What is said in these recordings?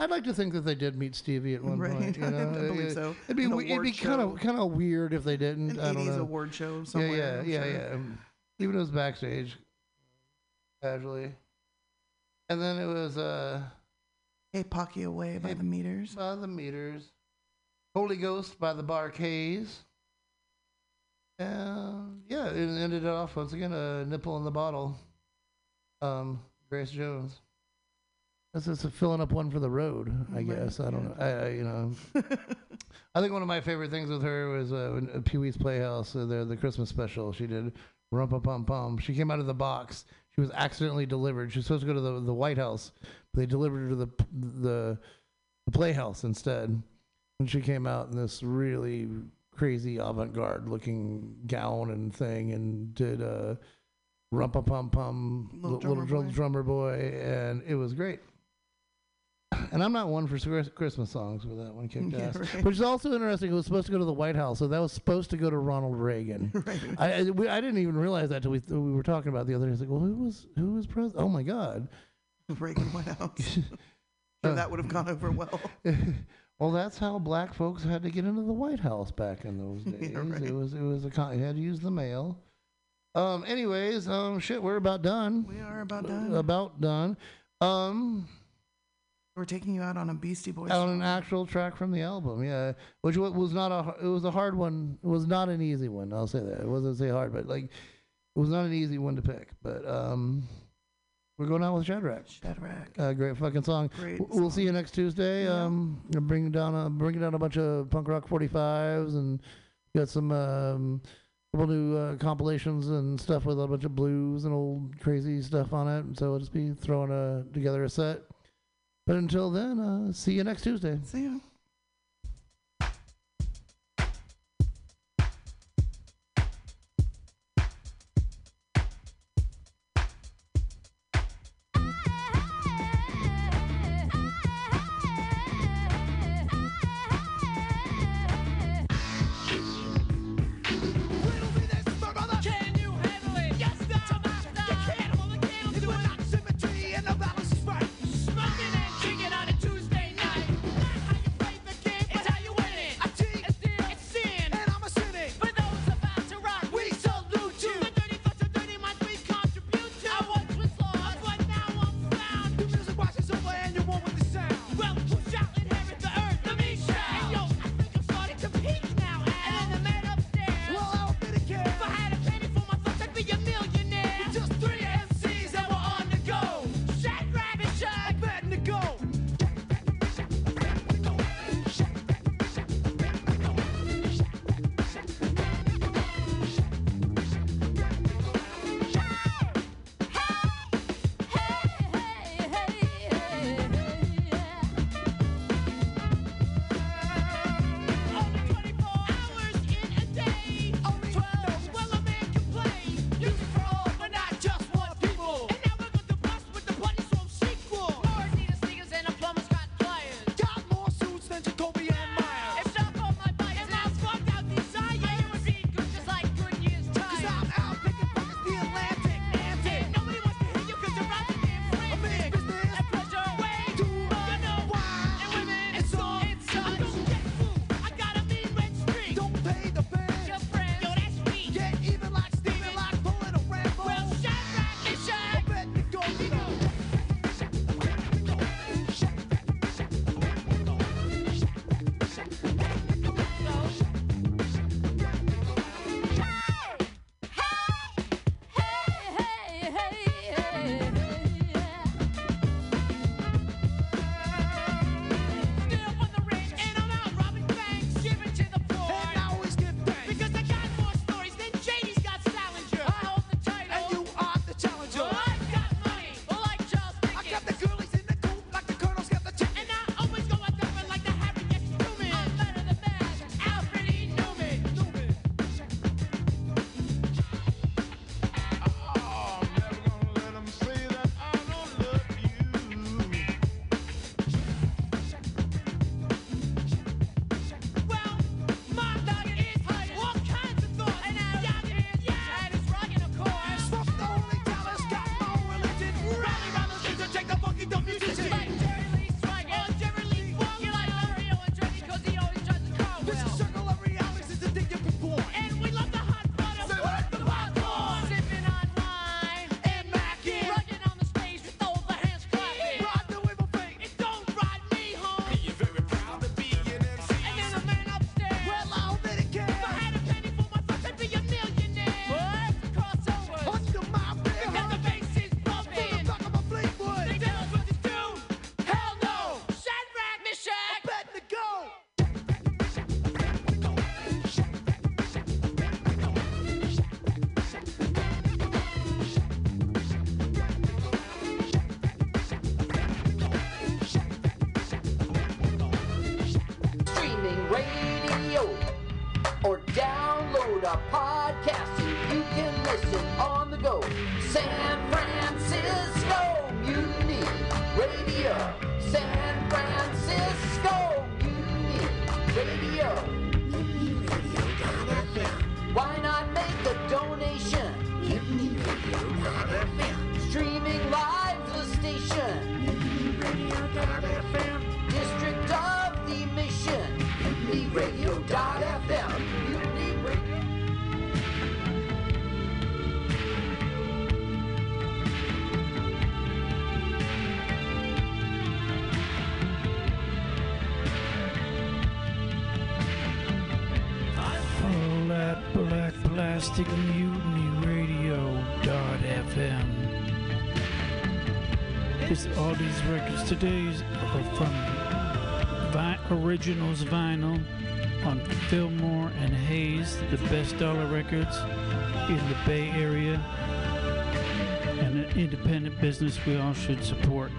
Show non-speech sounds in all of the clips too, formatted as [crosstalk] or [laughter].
I'd like to think that they did meet Stevie at one Right. point. You [laughs] I know? believe Uh, so. It'd be An it'd be kind of kind of weird if they didn't. An I don't 80s know. award show yeah, somewhere. yeah, I'm yeah, sure. yeah. Um, Even it was backstage, casually. And then it was uh, Hey, Pocky away by Hey, the meters. by the meters, Holy Ghost by the Bar-Kays. And yeah, it ended it off once again. A nipple in the bottle. Um, Grace Jones. That's just filling up one for the road, I guess. I don't know. I, I you know. [laughs] I think one of my favorite things with her was uh, when, uh, Pee Wee's Playhouse, uh, the the Christmas special. She did Rumpa Pum Pum. She came out of the box. She was accidentally delivered. She was supposed to go to the the White House, but they delivered her to the the, the Playhouse instead. And she came out in this really crazy avant-garde looking gown and thing, and did uh, Rumpa Pum Pum, Little Li- little Drummer Boy. drummer boy, and it was great. And I'm not one for Christmas songs with that one kicked [laughs] Yeah, ass. right. Which is also interesting. It was supposed to go to the White House, so that was supposed to go to Ronald Reagan. [laughs] right. I I, we, I didn't even realize that till we we were talking about the other day. It's like, well, who was who was president? Oh my God. [laughs] Reagan White House. Uh, that would have gone over well. well, that's how black folks had to get into the White House back in those days. Yeah, right. It was it was a con- you had to use the mail. Um. Anyways, um. Shit, we're about done. We are about done. About done. Um. We're taking you out on a Beastie Boys. on an actual track from the album, yeah, which wa- was not a it was a hard one. It was not an easy one. I'll say that. It wasn't say hard, but like it was not an easy one to pick. But um, we're going out with Shadrach. Shadrach. Uh, great fucking song. Great. W- We'll see you next Tuesday. Yeah. Um, I'm bringing down a bringing down a bunch of punk rock 45s and got some um, couple new uh, compilations and stuff with a bunch of blues and old crazy stuff on it. So we'll just be throwing a together a set. But until then, uh, see you next Tuesday. See ya. today's from Vi- Originals Vinyl on Fillmore and Hayes, the best dollar records in the Bay Area, and an independent business we all should support.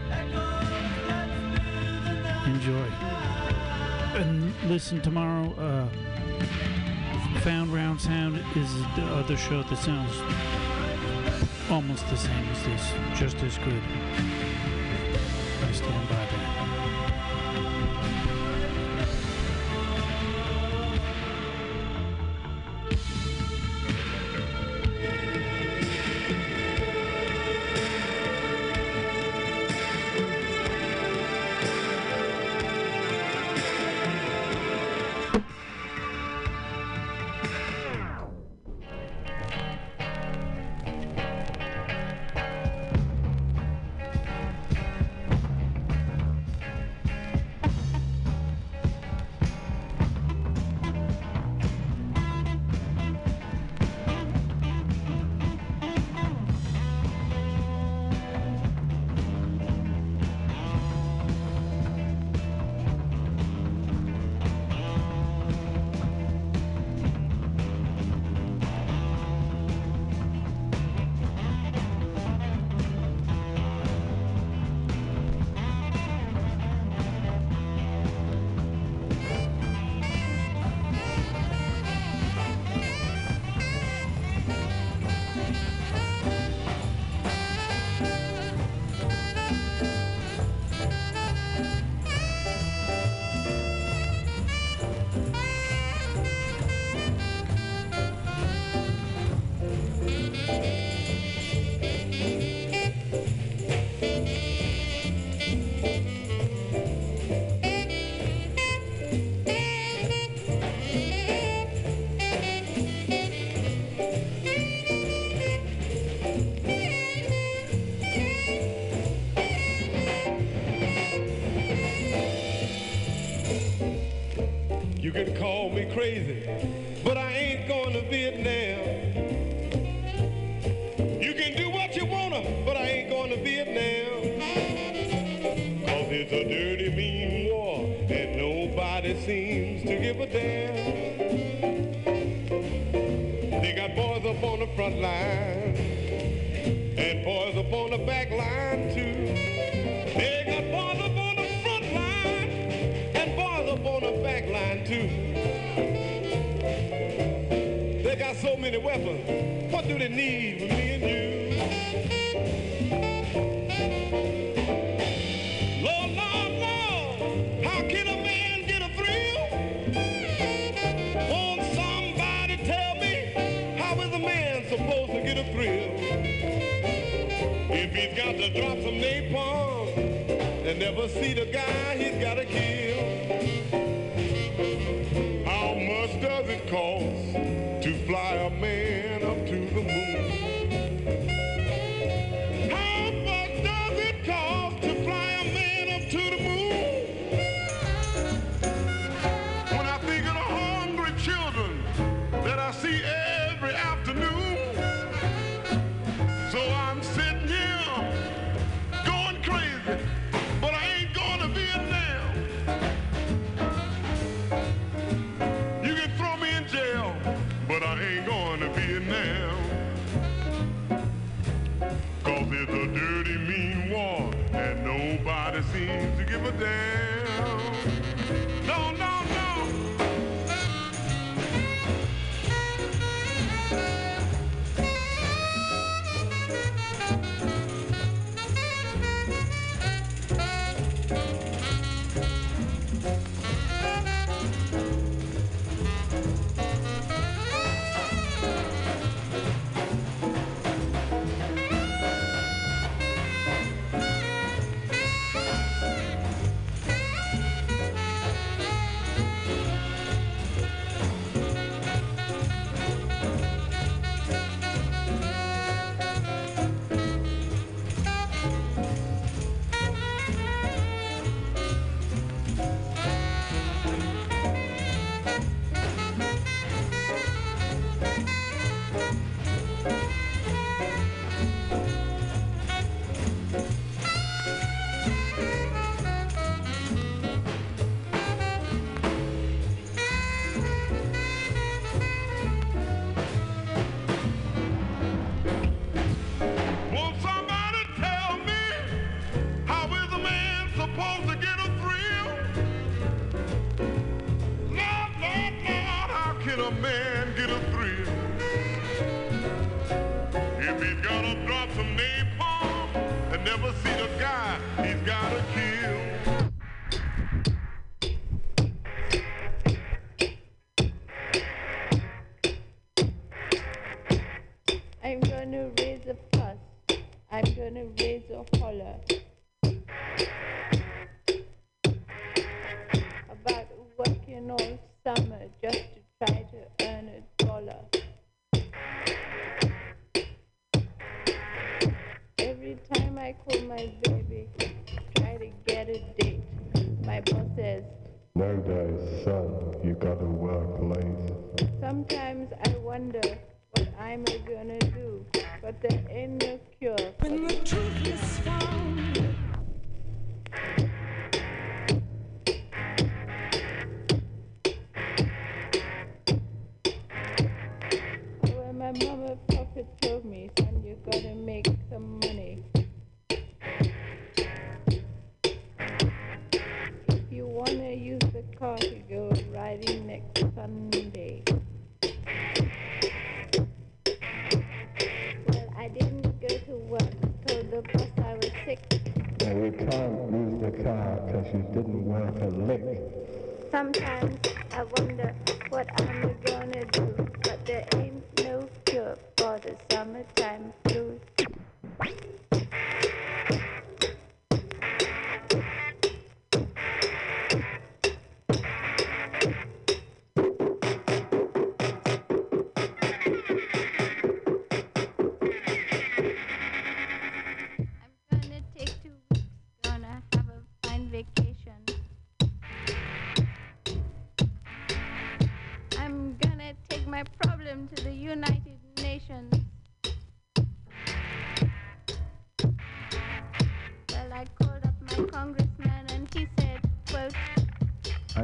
Enjoy. And listen tomorrow. Uh, Found Round Sound is the other show that sounds almost the same as this, just as good. crazy, but I ain't gonna be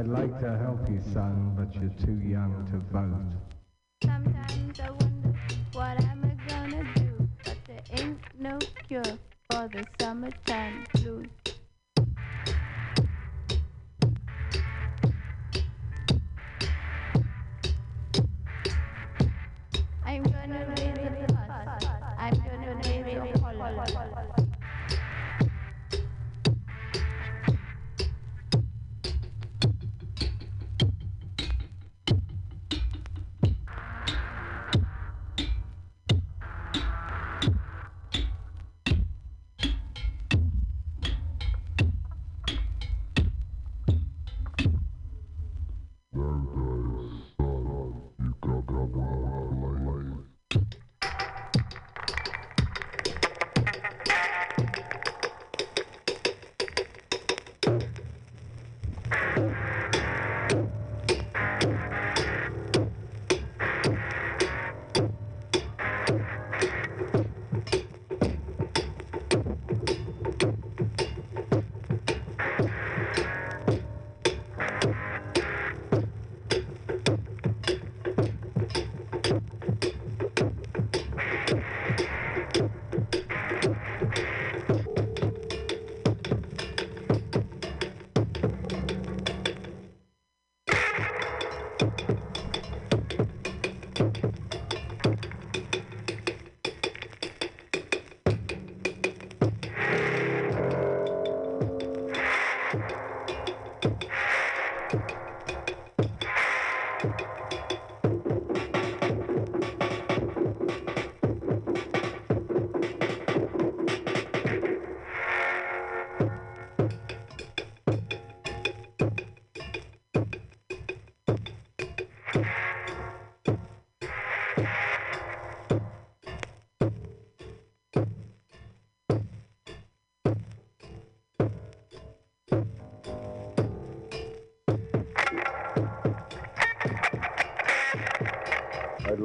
I'd like to help you, son, but you're too young to vote. sometimes I wonder what I'm gonna do, but there ain't no cure for the summertime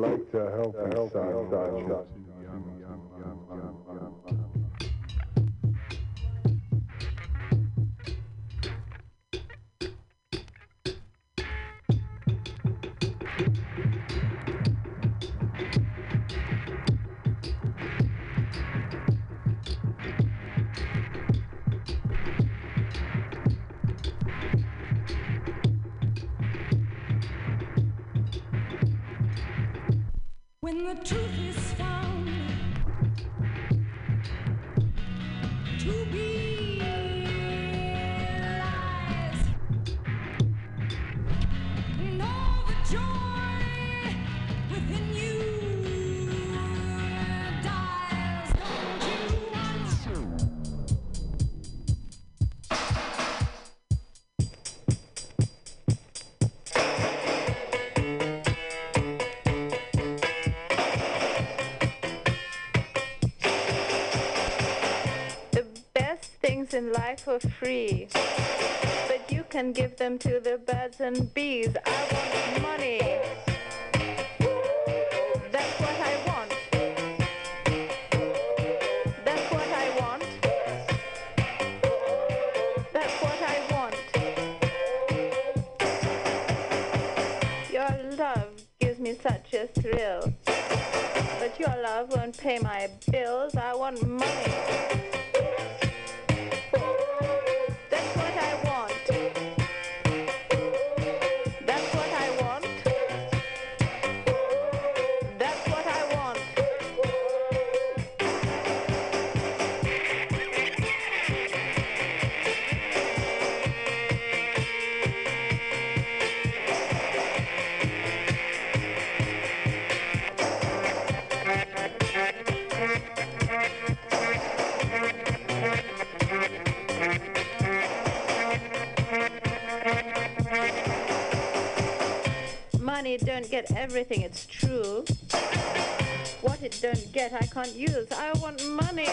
like to help you, young. in life are free, but you can give them to the birds and bees. I want money. it don't get everything, it's true. What it don't get, I can't use. I want money.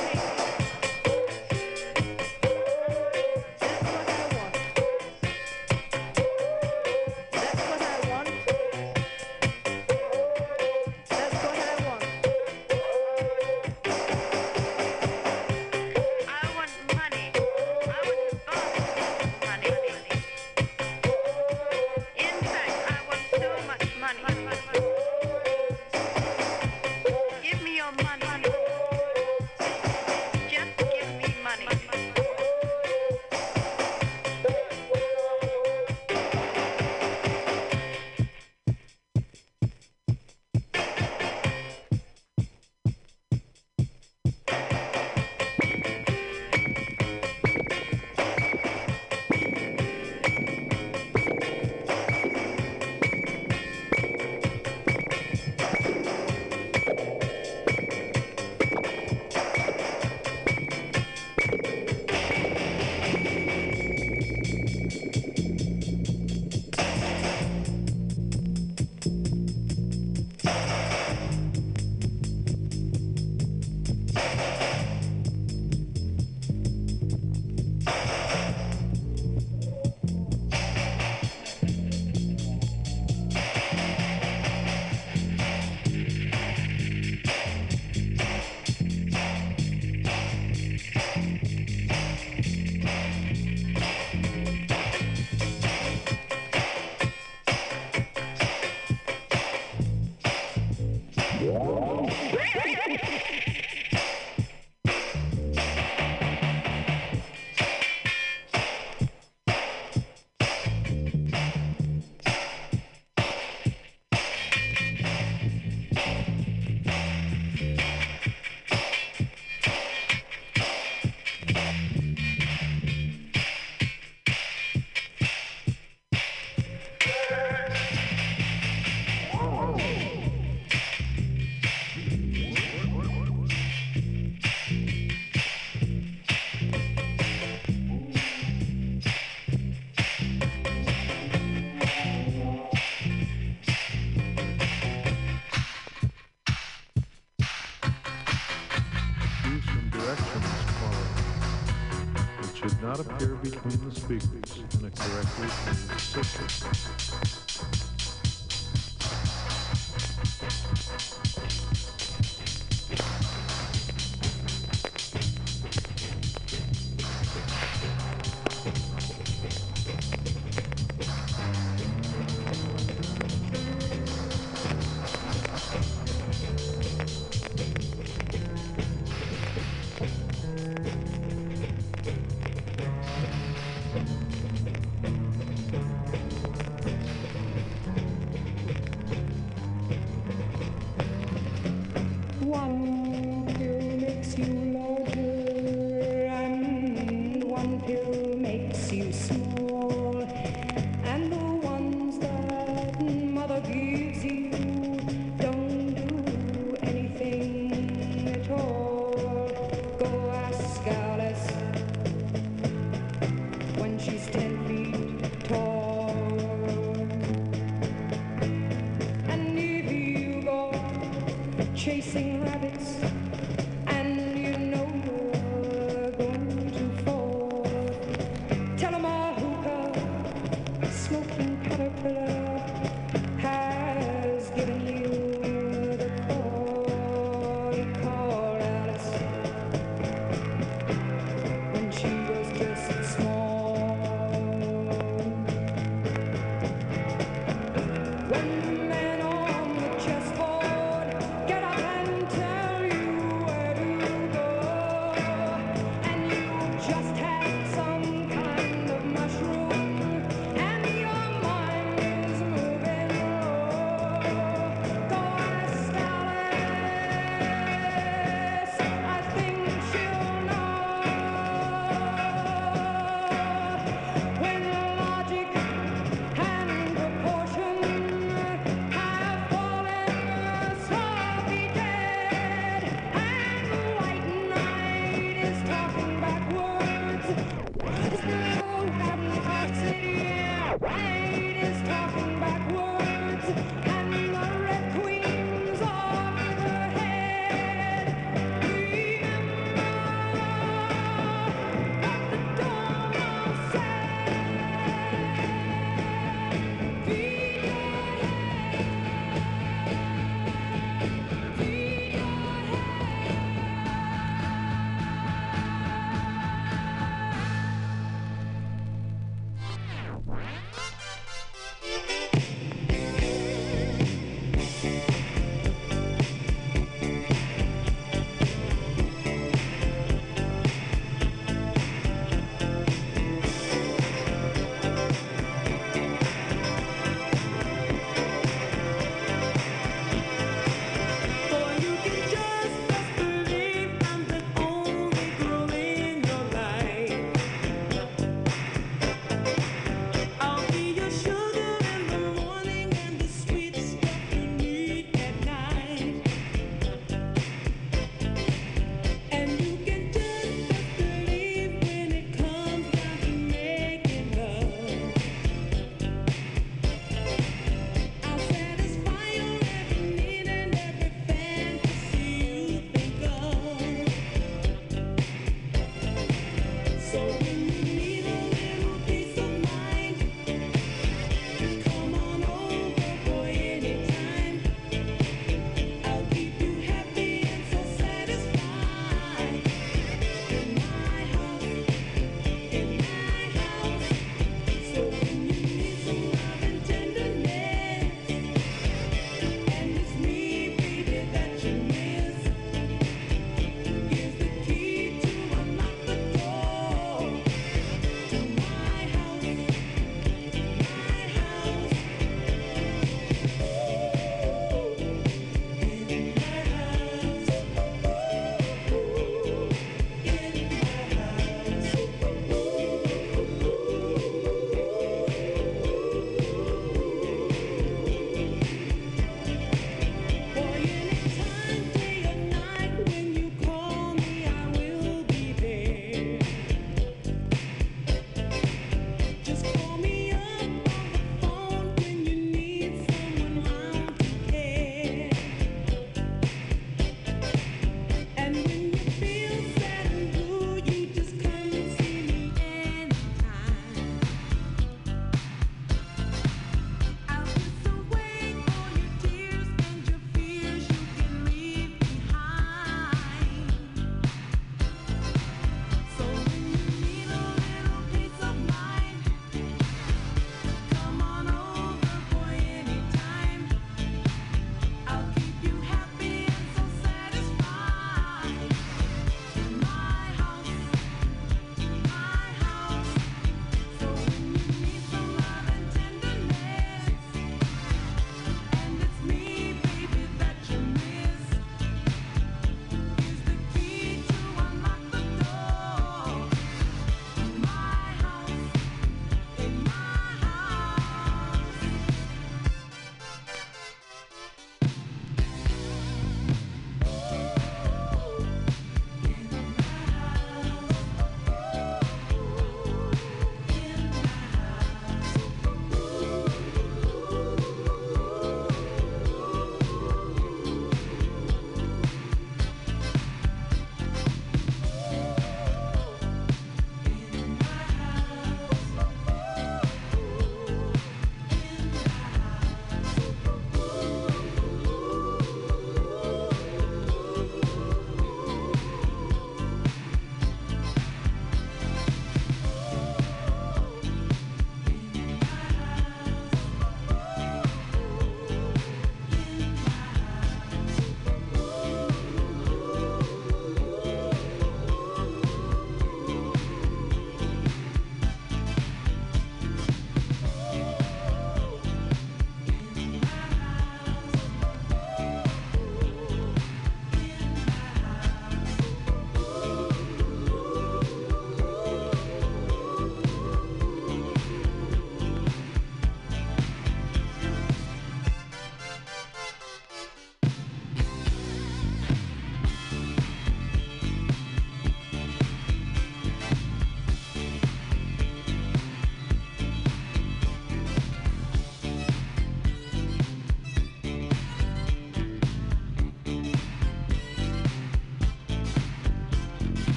chasing rabbits.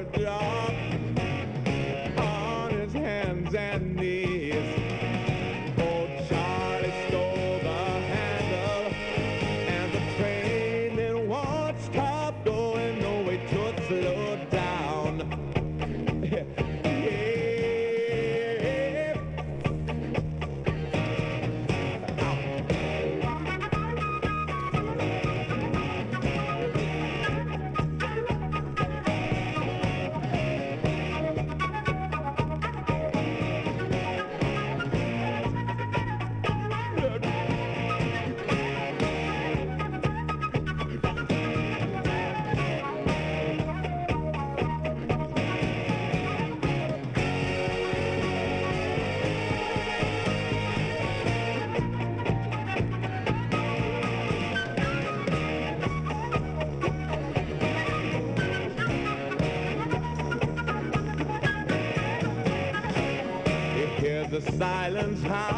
Down silence howling,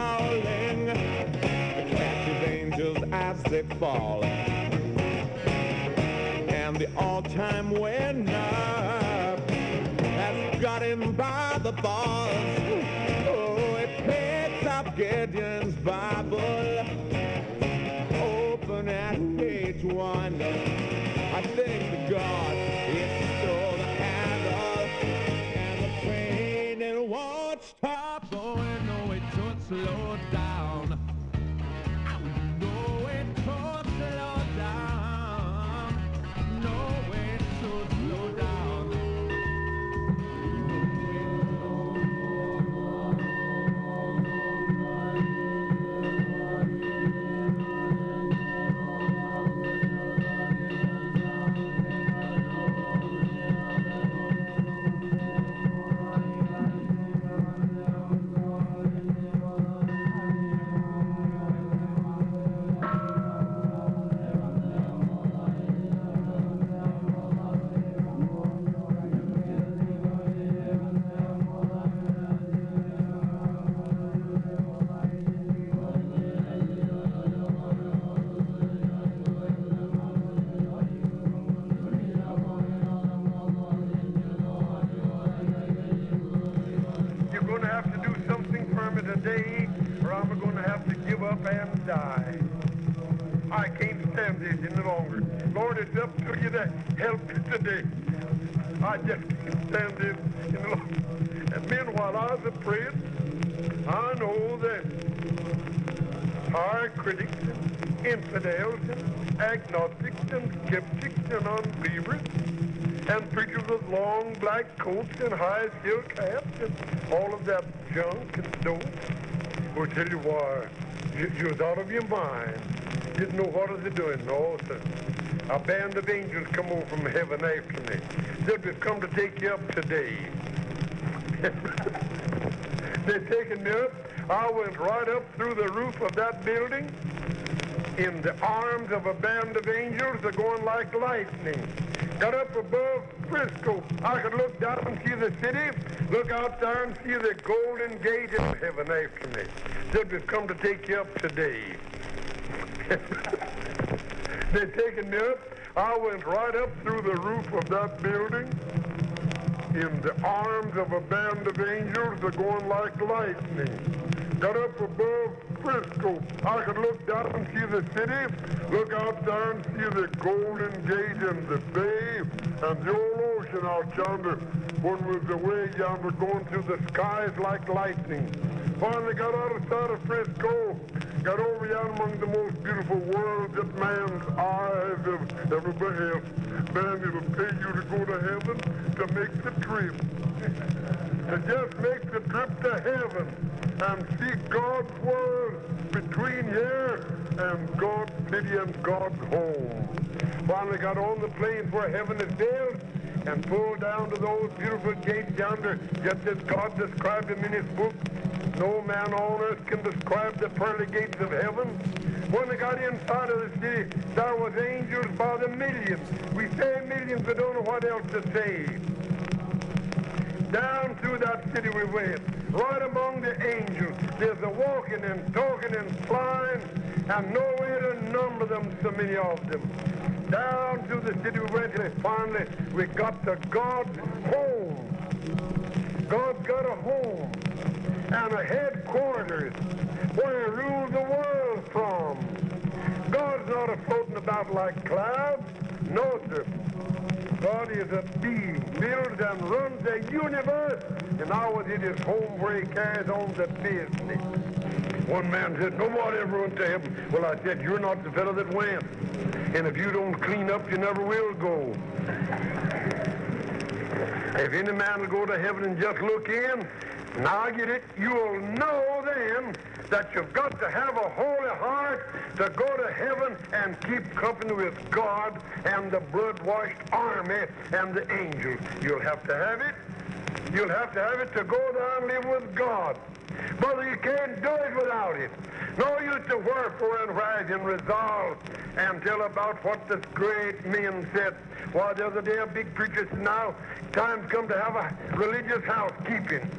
agnostics, and skeptics, and unbelievers, and preachers with long black coats and high silk hats and all of that junk and dope will tell you why you, you was out of your mind. Didn't know what was they doing. No, sir. A band of angels come over from heaven after me. Said we've come to take you up today. [laughs] they taken me up. I went right up through the roof of that building in the arms of a band of angels that are going like lightning. Got up above Frisco. I could look down and see the city, look out there and see the golden gate of heaven after me. Said we've come to take you up today. [laughs] they taken me up. I went right up through the roof of that building in the arms of a band of angels that are going like lightning. Got up above Frisco. I could look down and see the city, look out there and see the Golden Gate and the bay and the old ocean out yonder. One was away yonder going through the skies like lightning. Finally got out of sight of Frisco. Got over yonder among the most beautiful worlds that man's eyes have ever beheld. Man, it'll pay you to go to heaven to make the trip. To just make the trip to heaven and see God's world between here and God's city and God's home. Finally got on the plains where heaven is built and pulled down to those beautiful gates yonder, just as God described them in his book. No man on earth can describe the pearly gates of heaven. When they got inside of the city, there was angels by the millions. We say millions, but don't know what else to say. Down through that city we went, right among the angels. There's a walking and talking and flying, and no way to number them, so many of them. Down through the city we went, and finally we got to God's home. God's got a home and a headquarters where he rules the world from. God's not floating about like clouds. No, sir. God is a being, builds and runs the universe, and ours it is home where he carries on the business. One man said, nobody ever went to heaven. Well, I said, you're not the fellow that went. And if you don't clean up, you never will go. If any man will go to heaven and just look in, now I get it, you'll know then that you've got to have a holy heart to go to heaven and keep company with God and the blood-washed army and the angels. You'll have to have it. You'll have to have it to go there and live with God. Brother, you can't do it without it. No use to wherefore and rise and resolve and tell about what the great men said. Why, the other day a big preacher said, now time's come to have a religious housekeeping.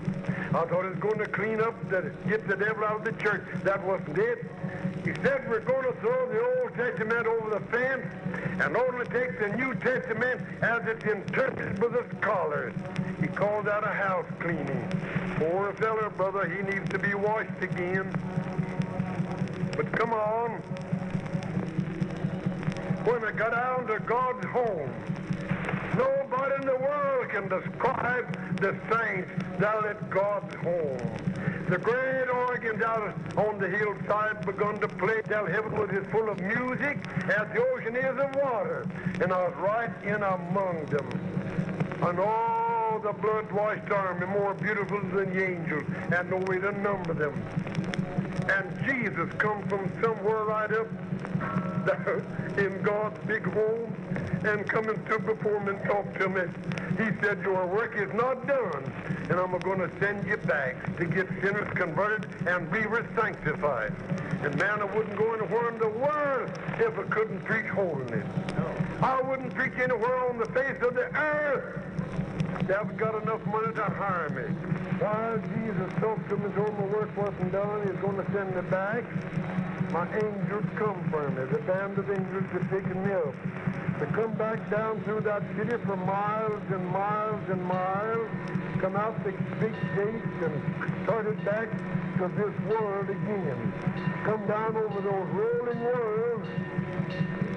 I thought it was going to clean up, the, get the devil out of the church. That wasn't it. He said we're going to throw the Old Testament over the fence and only take the New Testament as it's interpreted by the scholars. He called that a house cleaning. Poor feller, brother, he needs to be washed again. But come on. When we got down to God's home, nobody in the world can describe the saints down at God's home. The great organ down on the hillside begun to play till heaven was as full of music as the ocean is of water. And I was right in among them. And all the blood-washed army, more beautiful than the angels, and no way to number them. And Jesus come from somewhere right up there in God's big home and come and to before me and talk to me. He said, your work is not done, and I'm going to send you back to get sinners converted and be sanctified. And man, I wouldn't go anywhere in the world if I couldn't preach holiness. Oh. I wouldn't preach anywhere on the face of the earth. They haven't got enough money to hire me. While Jesus talked to me, my work wasn't done, he's going to send me back. My angels come for me. The band of angels have taken me up. To come back down through that city for miles and miles and miles, come out the big gates and started back to this world again. Come down over those rolling worlds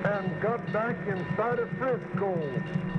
and got back inside of Frisco.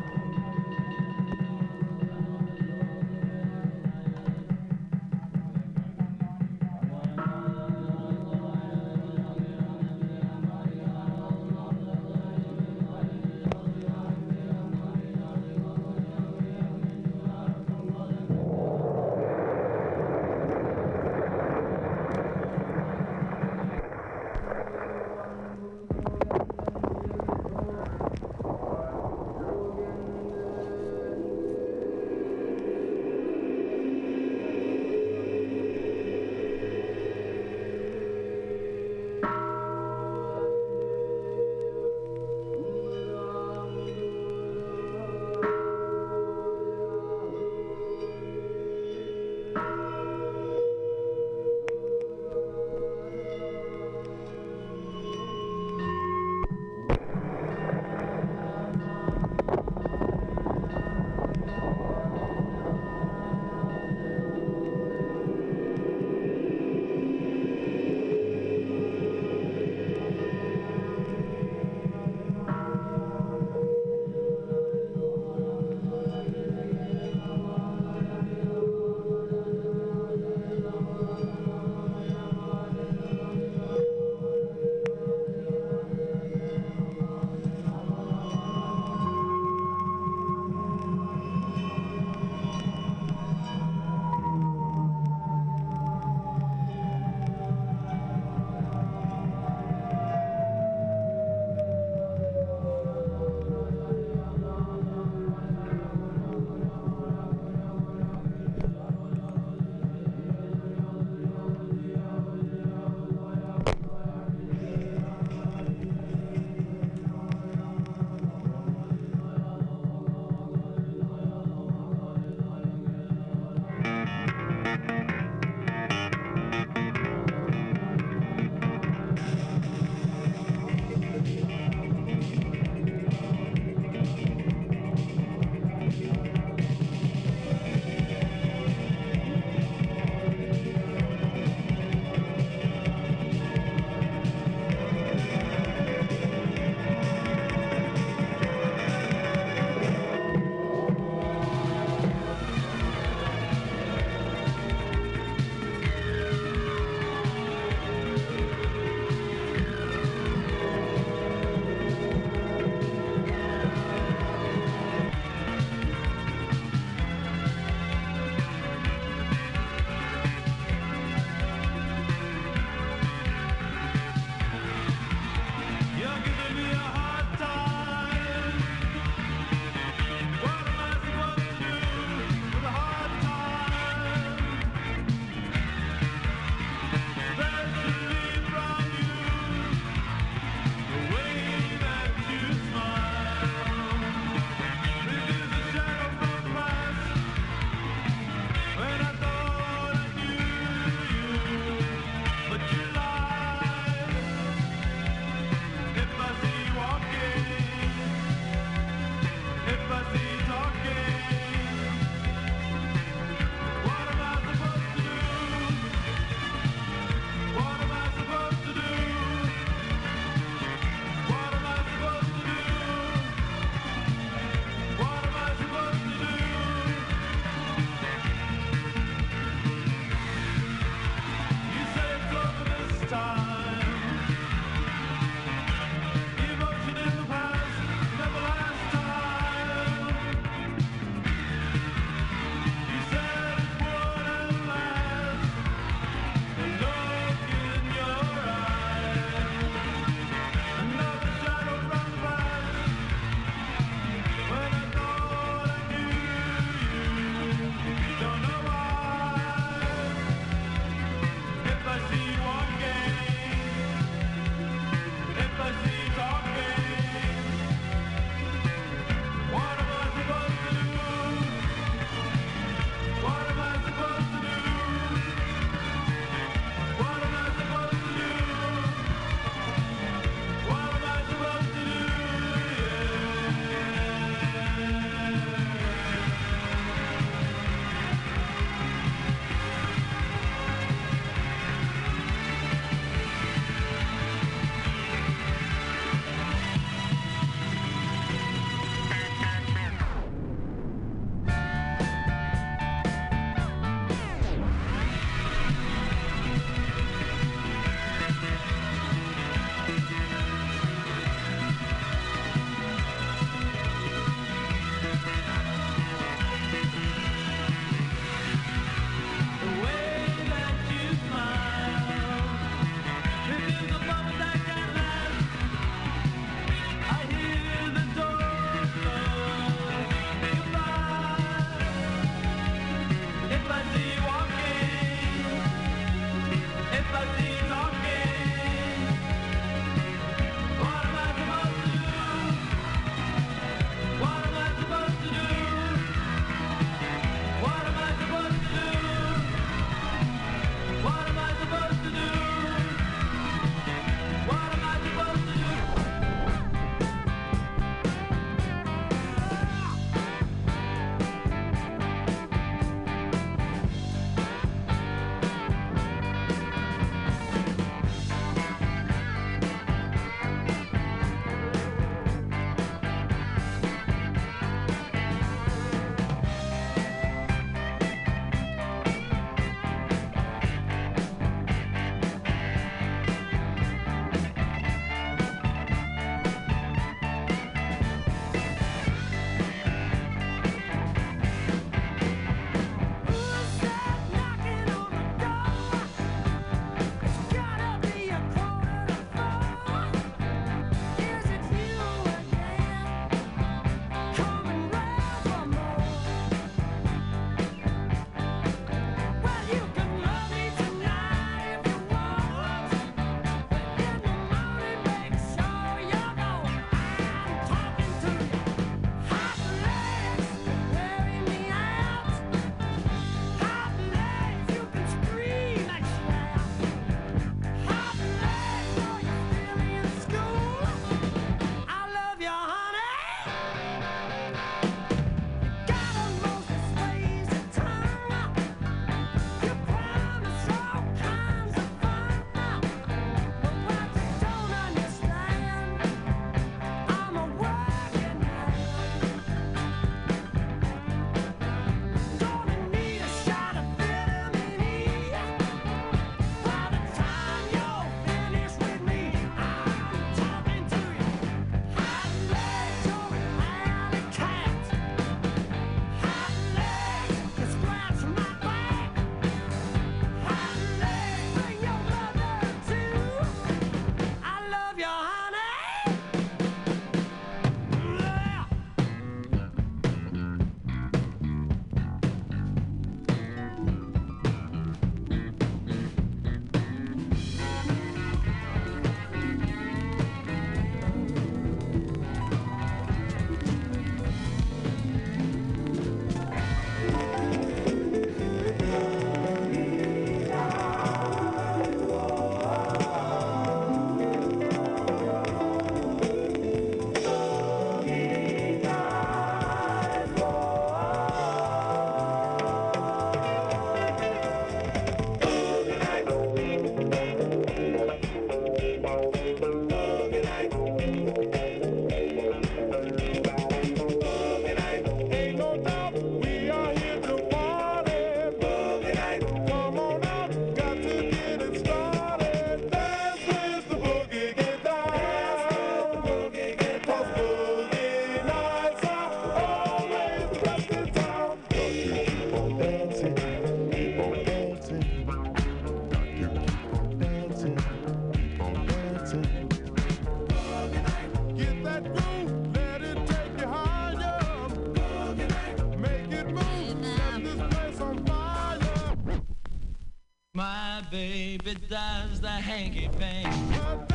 it does the hanky panky.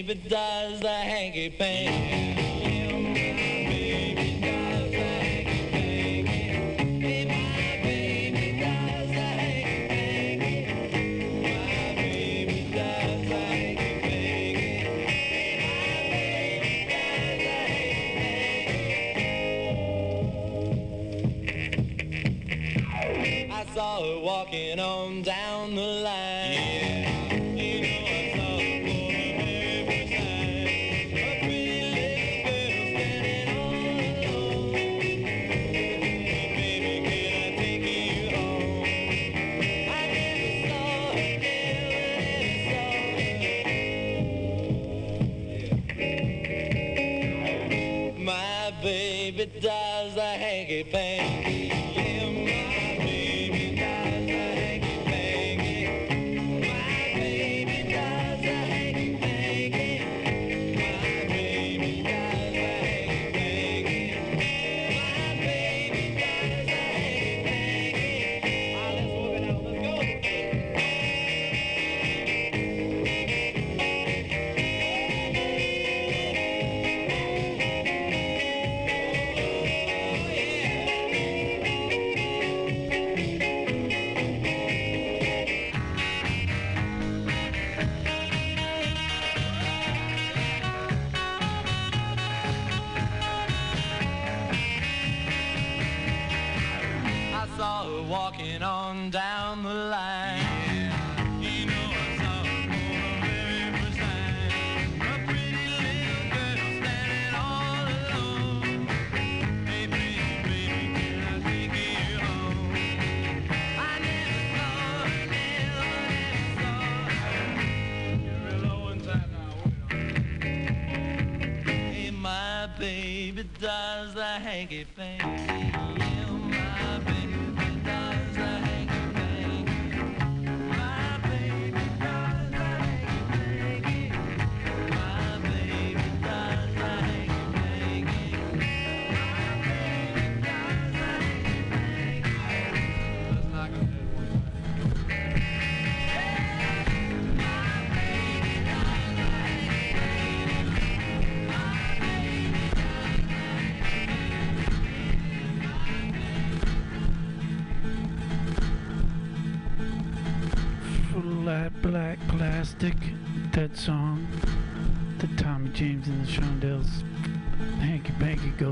Baby does the hanky panky. My baby does the. My baby does the. My baby does the hanky panky. I saw her walking on down.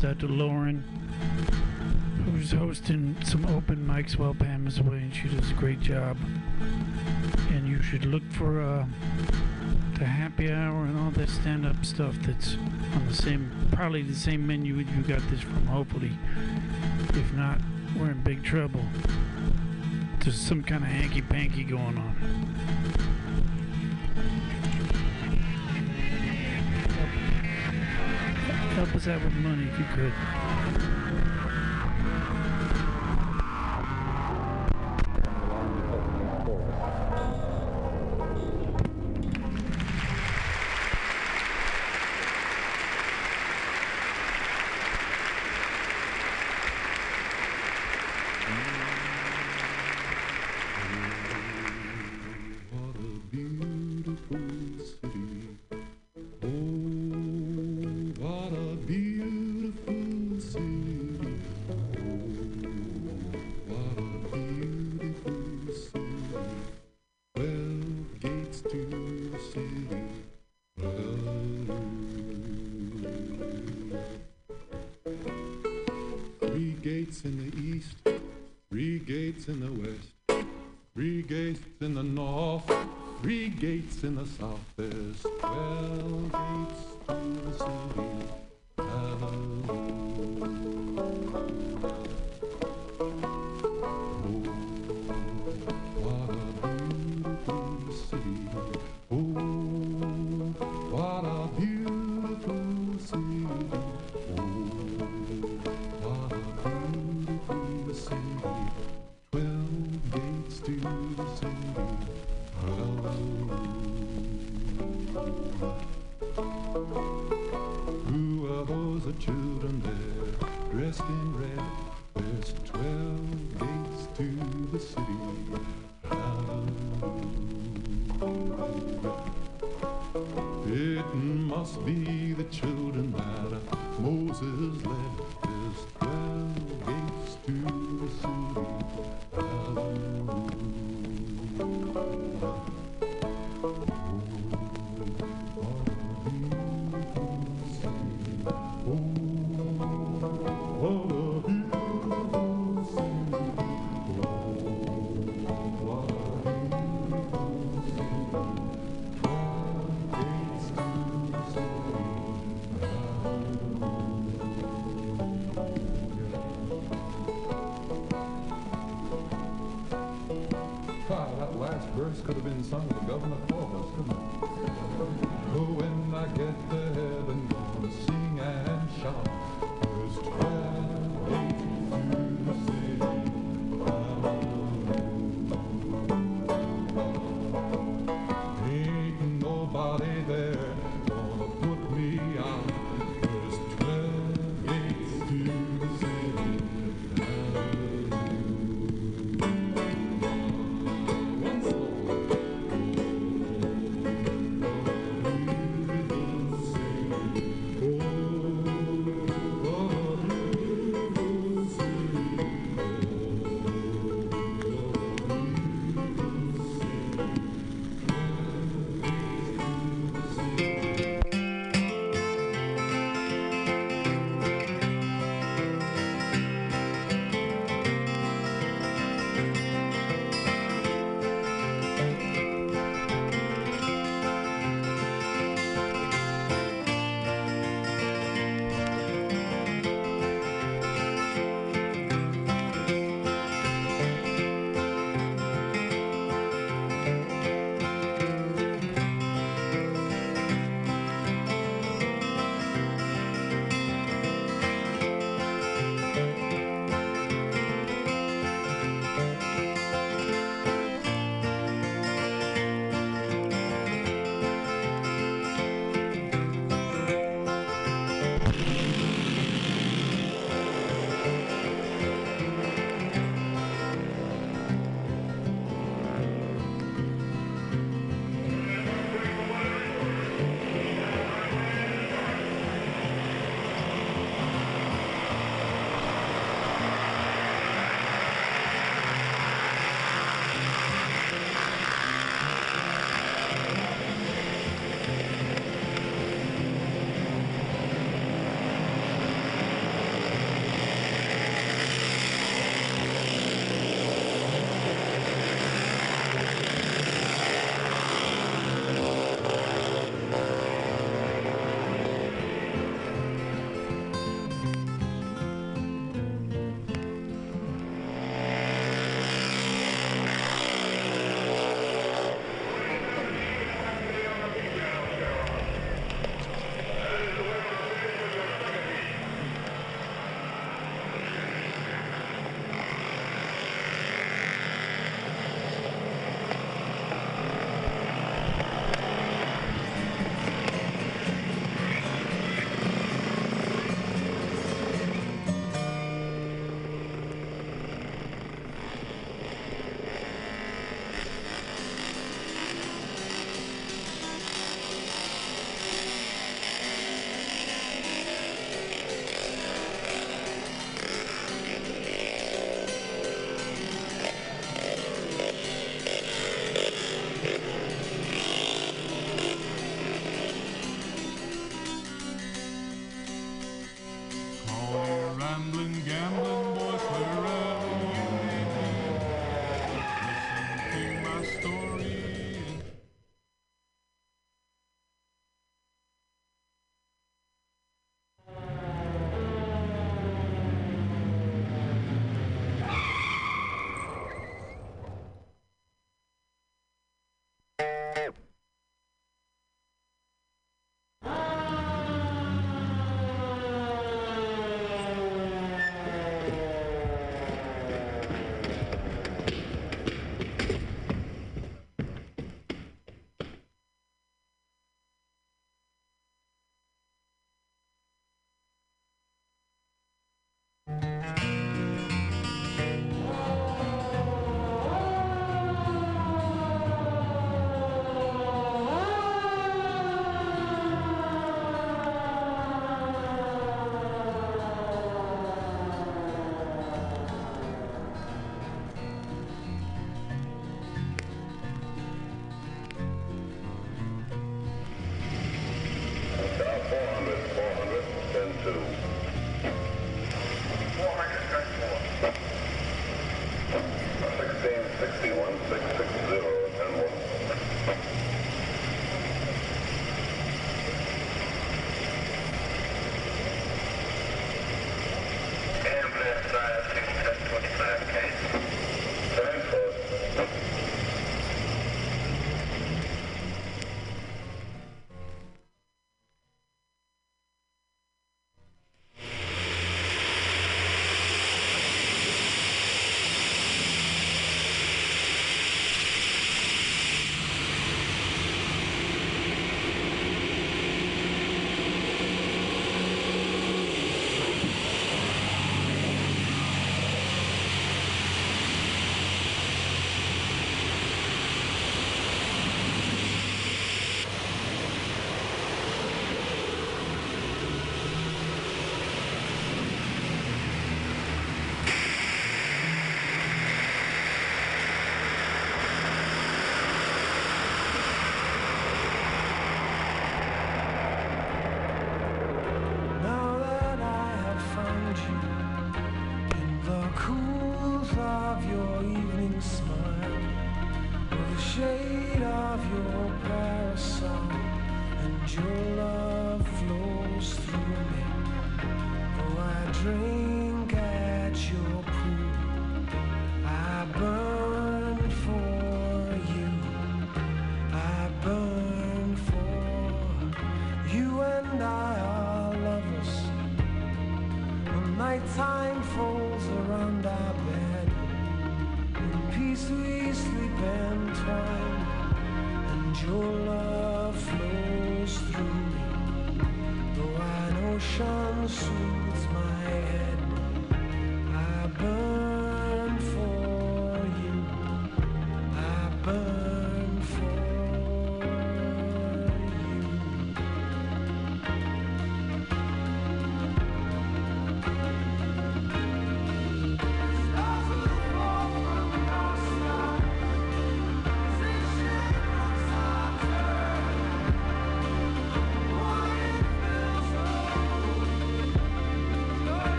goes out to Lauren, who's hosting some open mics while Pam is away, and she does a great job. And you should look for uh, the happy hour and all that stand-up stuff that's on the same, probably the same menu you got this from, hopefully. If not, we're in big trouble. There's some kind of hanky-panky going on. us that with money if you could.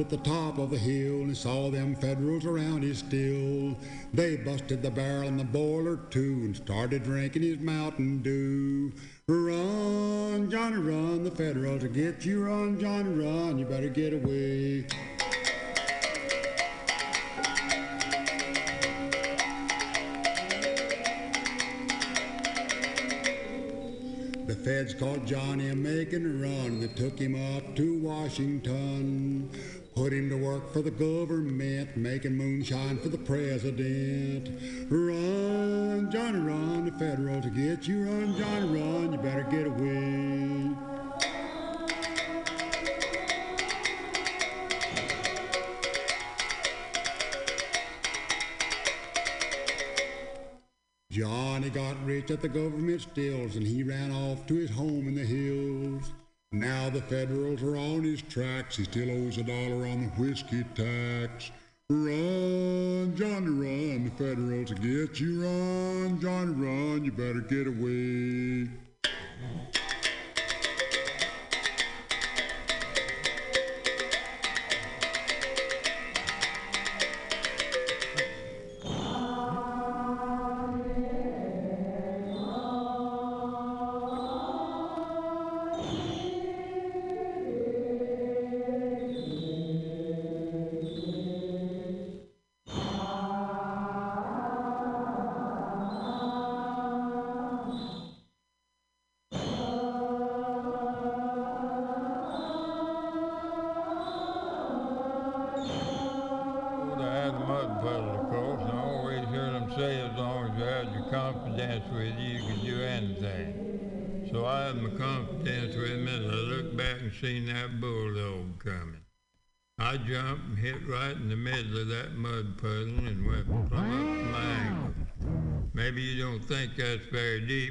At the top of the hill and saw them Federals around his still. They busted the barrel and the boiler too and started drinking his Mountain Dew. Run, Johnny, run, the Federals will get you. Run, Johnny, run, you better get away. The feds caught Johnny a making a run. They took him up to Washington. Put him to work for the government, making moonshine for the president. Run, Johnny, run, the federals to get you. Run, Johnny, run, you better get away. Johnny got rich at the government stills and he ran off to his home in the hills. Now the Federals are on his tracks. He still owes a dollar on the whiskey tax. Run, Johnny, run. The Federals will get you. Run, Johnny, run. You better get away.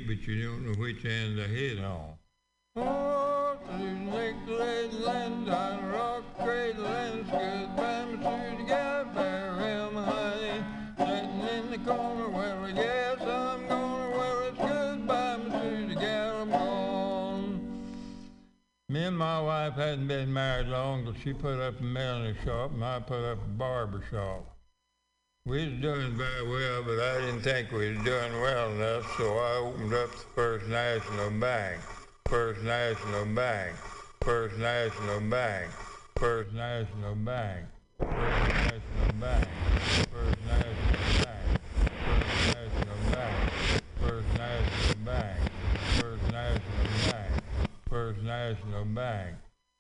But you don't know which end I hit on. Oh, through Lake Lake Land, on rock cradle and good through the gap honey, sitting in the corner where I guess I'm gonna where it's good through the I'm gone. Me and my wife hadn't been married long till she put up a millinery shop and I put up a barber shop. We was doing very well, but I didn't think we was doing well enough, so I opened up the First National Bank. First National Bank. First National Bank. First National Bank. First National Bank. First National Bank. First National Bank. First National Bank. First National Bank.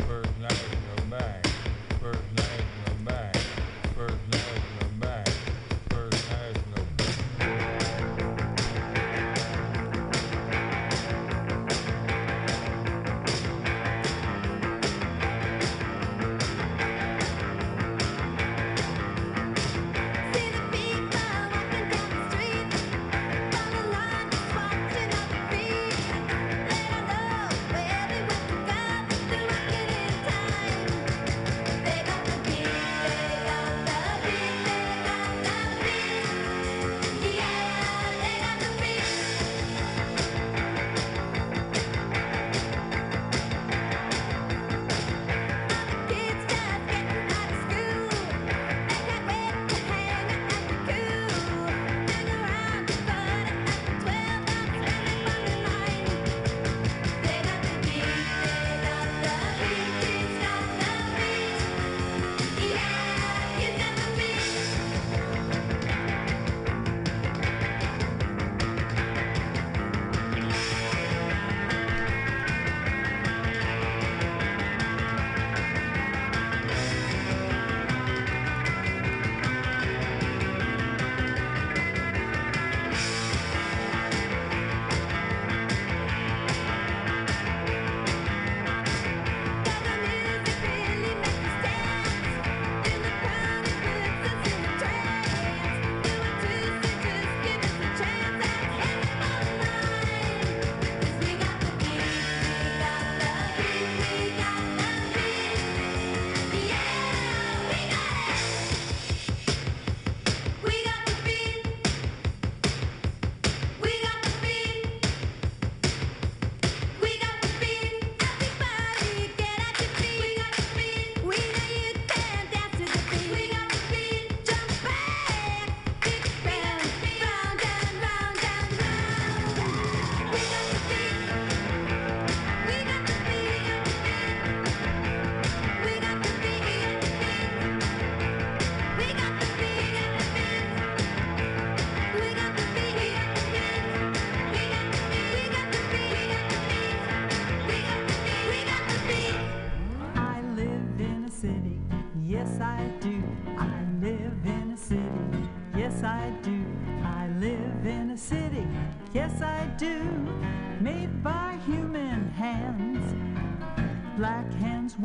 First National Bank. First National Bank.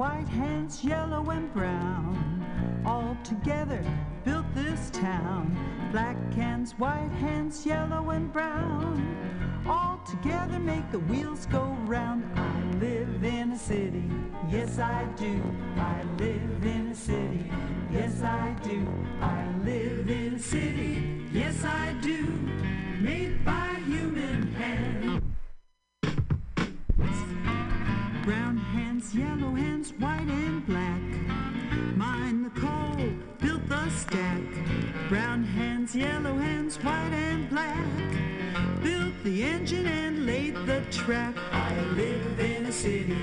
white hands, yellow and brown, all together built this town. Black hands, white hands, yellow and brown, all together make the wheels go round. I live in a city, yes I do. I live in a city, yes I do. I live in a city, yes I do, made by human hands. Brown yellow hands, white and black. Mine the coal, built the stack. Brown hands, yellow hands, white and black. Built the engine and laid the track. I live in a city,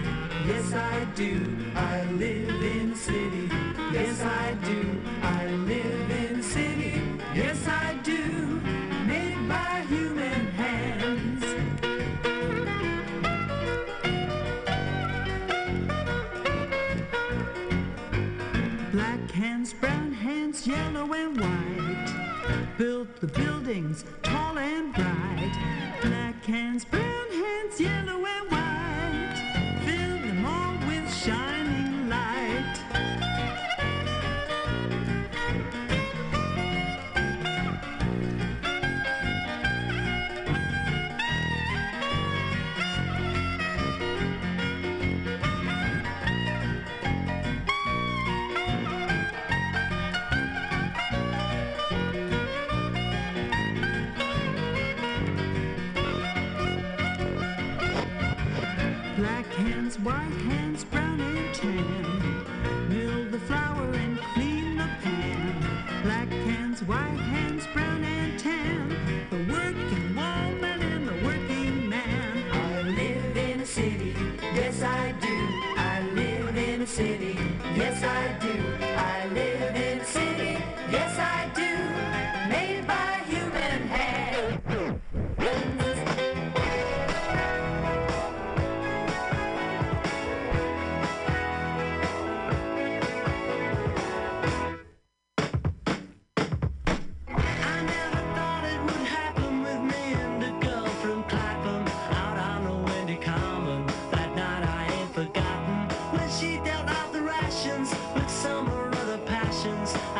yes I do. I live in a city, yes I do. I live in a city, yes I do. the buildings, tall and brown. white hands, brown and tan, the working woman and the working man. I live in a city, yes I do. I live in a city, yes I do. I live. emotions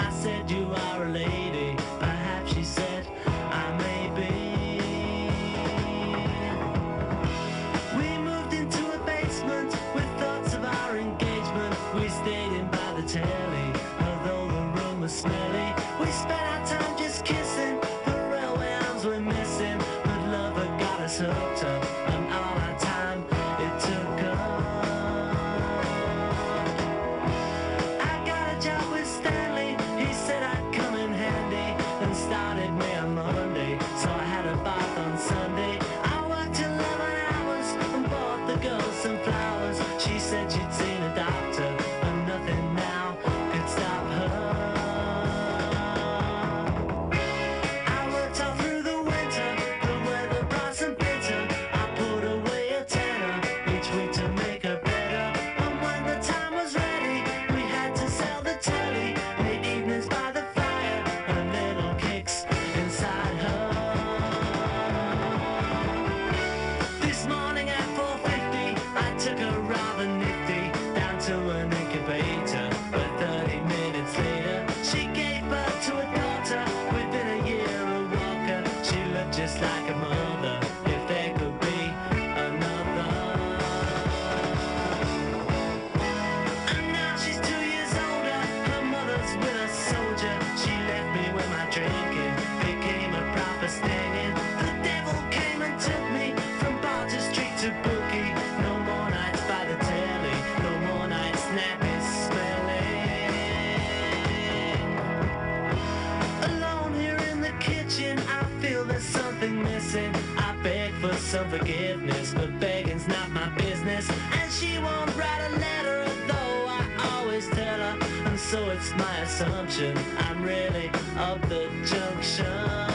and she won't write a letter though I always tell her. And so it's my assumption I'm really of the junction.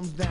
Comes down,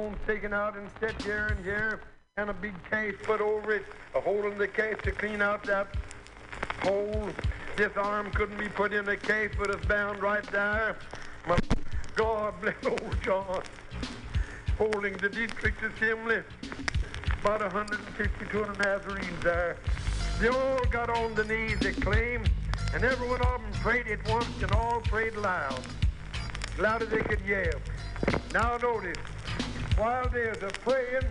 Phone's taken out and set here and here, and a big case put over it, a hole in the case to clean out that hole. This arm couldn't be put in the case, but it's bound right there. My God bless old John. Holding the Dietrich Assembly. About 152 of the Nazarenes there. They all got on the knees, they claim, and every one of them prayed at once and all prayed loud. Loud as they could yell. Now notice, while there's a praying,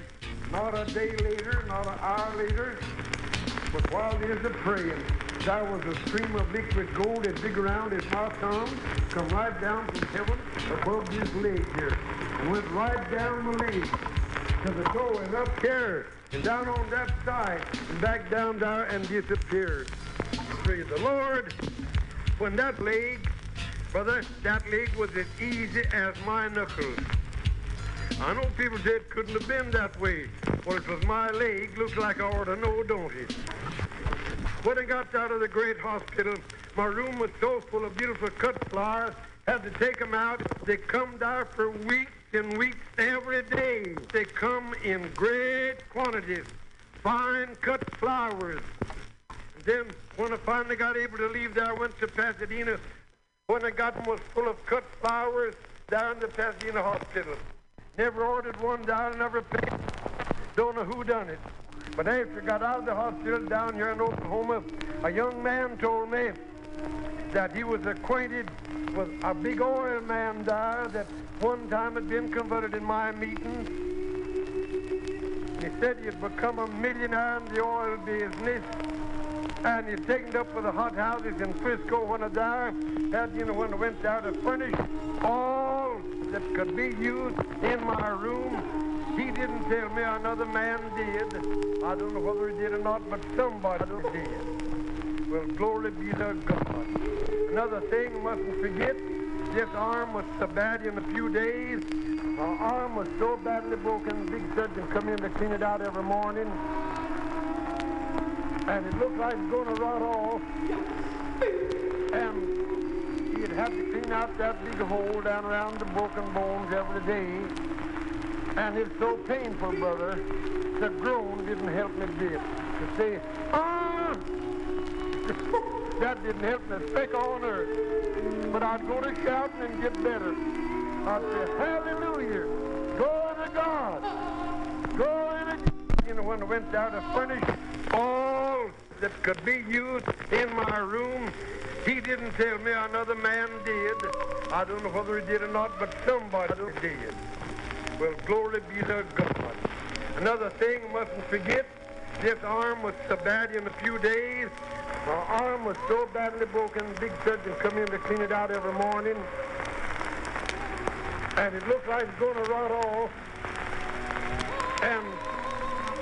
not a day later, not an hour later, but while there's a praying, there was a stream of liquid gold as big around as my thumb, come right down from heaven above this leg here, and went right down the leg to the toe and up here, and down on that side, and back down there and disappeared. Praise the Lord. When that leg, brother, that leg was as easy as my knuckles. I know people say it couldn't have been that way. Well, it was my leg. Looks like I ought to know, don't it? When I got out of the great hospital, my room was so full of beautiful cut flowers. Had to take 'em out. They come there for weeks and weeks every day. They come in great quantities, fine cut flowers. And then when I finally got able to leave there, I went to Pasadena. When I got them was full of cut flowers down to Pasadena Hospital. Never ordered one down, never paid. Don't know who done it. But after I got out of the hospital down here in Oklahoma, a young man told me that he was acquainted with a big oil man there that one time had been converted in my meeting. He said he'd become a millionaire in the oil business. And he'd taken up for the hot houses in Frisco when I there. Had, you know, when went there to furnish all that could be used in my room. He didn't tell me another man did. I don't know whether he did or not, but somebody did. Well, glory be to God. Another thing, you mustn't forget, this arm was so bad in a few days. My arm was so badly broken, big surgeon come in to clean it out every morning. And it looked like it was going to rot off. And he'd have to clean out that big hole down around the broken bones every day. And it's so painful, brother. The groan didn't help me bit. To say, ah! [laughs] that didn't help me speck on earth. But I'd go to shouting and get better. I'd say, hallelujah. Glory to God. Glory to God. You know, when I went down to furnish all that could be used in my room, he didn't tell me another man did. I don't know whether he did or not, but somebody did. Well, glory be to God. Another thing, mustn't forget, this arm was so bad in a few days. My arm was so badly broken, big surgeon come in to clean it out every morning. And it looked like it's going to rot off. And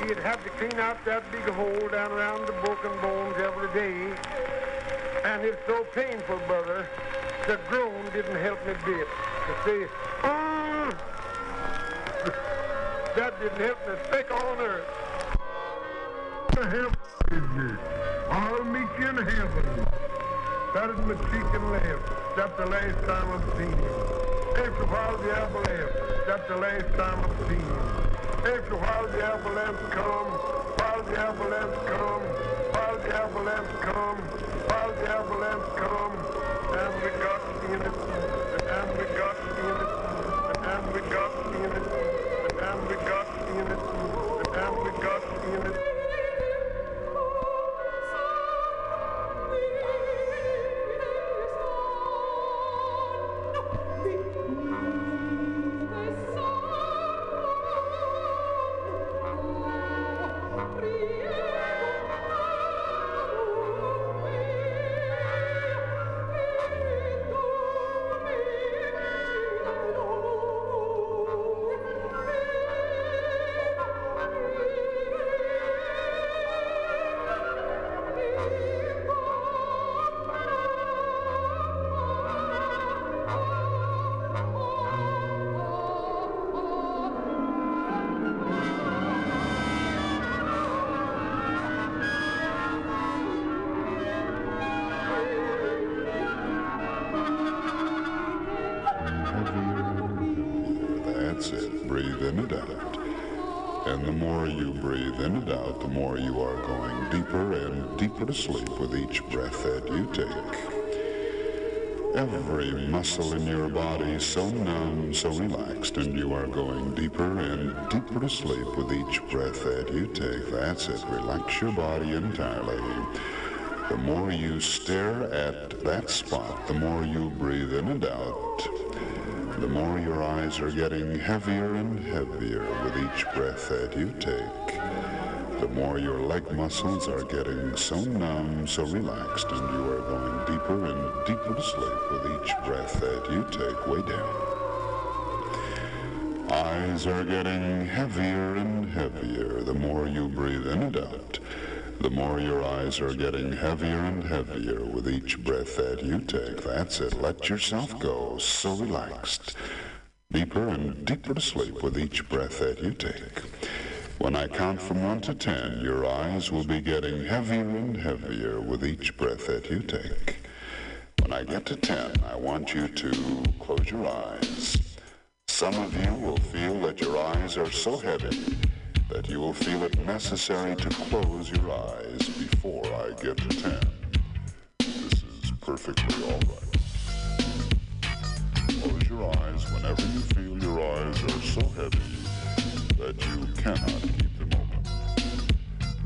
he'd have to clean out that big hole down around the broken bones every day. And it's so painful, brother. The groan didn't help me bit. To say, ah! that didn't help me a speck on earth. With you. I'll meet you in heaven. That is my chicken left. That's the last time I've seen him. After a while the avalanche. That's the last time I've seen him. After a while the avalanche come. While the avalanche come. While the avalanche come. While the avalanche come. And we got in it. And we got in it. And we got in it. And we got in it. And we got in it. To sleep with each breath that you take. Every muscle in your body so numb, so relaxed, and you are going deeper and deeper to sleep with each breath that you take. That's it. Relax your body entirely. The more you stare at that spot, the more you breathe in and out. The more your eyes are getting heavier and heavier with each breath that you take. The more your leg muscles are getting so numb, so relaxed, and you are going deeper and deeper to sleep with each breath that you take way down. Eyes are getting heavier and heavier the more you breathe in and out. The more your eyes are getting heavier and heavier with each breath that you take. That's it. Let yourself go, so relaxed. Deeper and deeper to sleep with each breath that you take. When I count from one to ten, your eyes will be getting heavier and heavier with each breath that you take. When I get to ten, I want you to close your eyes. Some of you will feel that your eyes are so heavy that you will feel it necessary to close your eyes before I get to 10. This is perfectly all right. Close your eyes whenever you feel your eyes are so heavy that you cannot keep them open.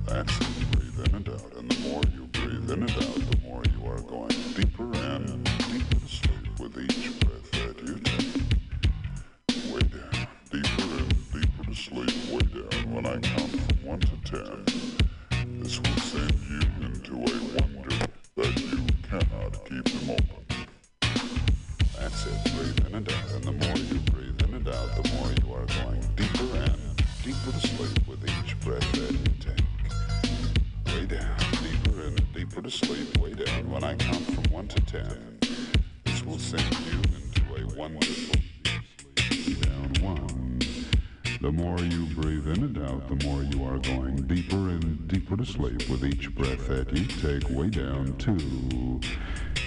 That's it. Breathe in and out. And the more you breathe in and out, the more you are going deeper and deeper to sleep with each breath that you take. Way down, deeper and deeper to sleep, way down. When I count from 1 to 10, this will send deeper to sleep, way down. When I count from 1 to 10, this will send you into a one wonderful down 1. The more you breathe in and out, the more you are going deeper and deeper to sleep with each breath that you take way down 2.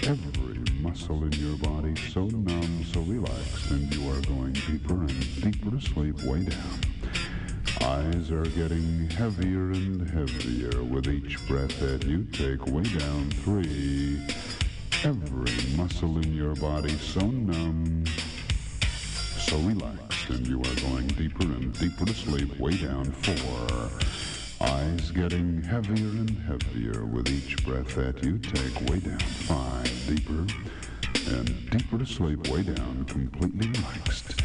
Every muscle in your body so numb, so relaxed, and you are going deeper and deeper to sleep way down. Eyes are getting heavier and heavier with each breath that you take way down three. Every muscle in your body so numb, so relaxed, and you are going deeper and deeper to sleep way down four. Eyes getting heavier and heavier with each breath that you take way down five. Deeper and deeper to sleep way down, completely relaxed.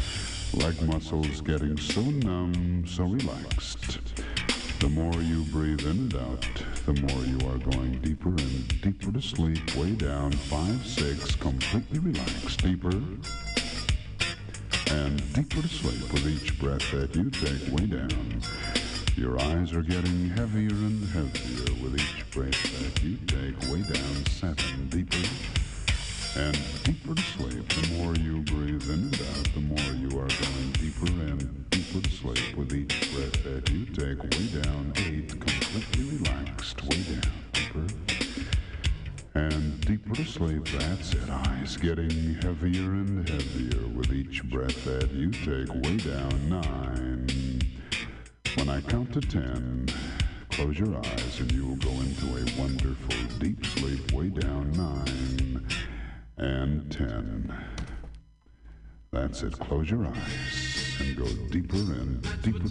Leg muscles getting so numb, so relaxed. The more you breathe in and out, the more you are going deeper and deeper to sleep, way down, five, six, completely relaxed, deeper and deeper to sleep with each breath that you take way down. Your eyes are getting heavier and heavier with each breath that you take way down, seven, deeper and deeper to sleep. The more you breathe in and out, the more you are going deeper and deeper to sleep with each breath that you take way down, eight, completely relaxed, way down, deeper and deeper to sleep. That's it. Eyes getting heavier and heavier with each breath that you take way down, nine. When I count to ten, close your eyes and you will go into a wonderful deep sleep way down, nine and ten. That's it. Close your eyes and go deeper and deeper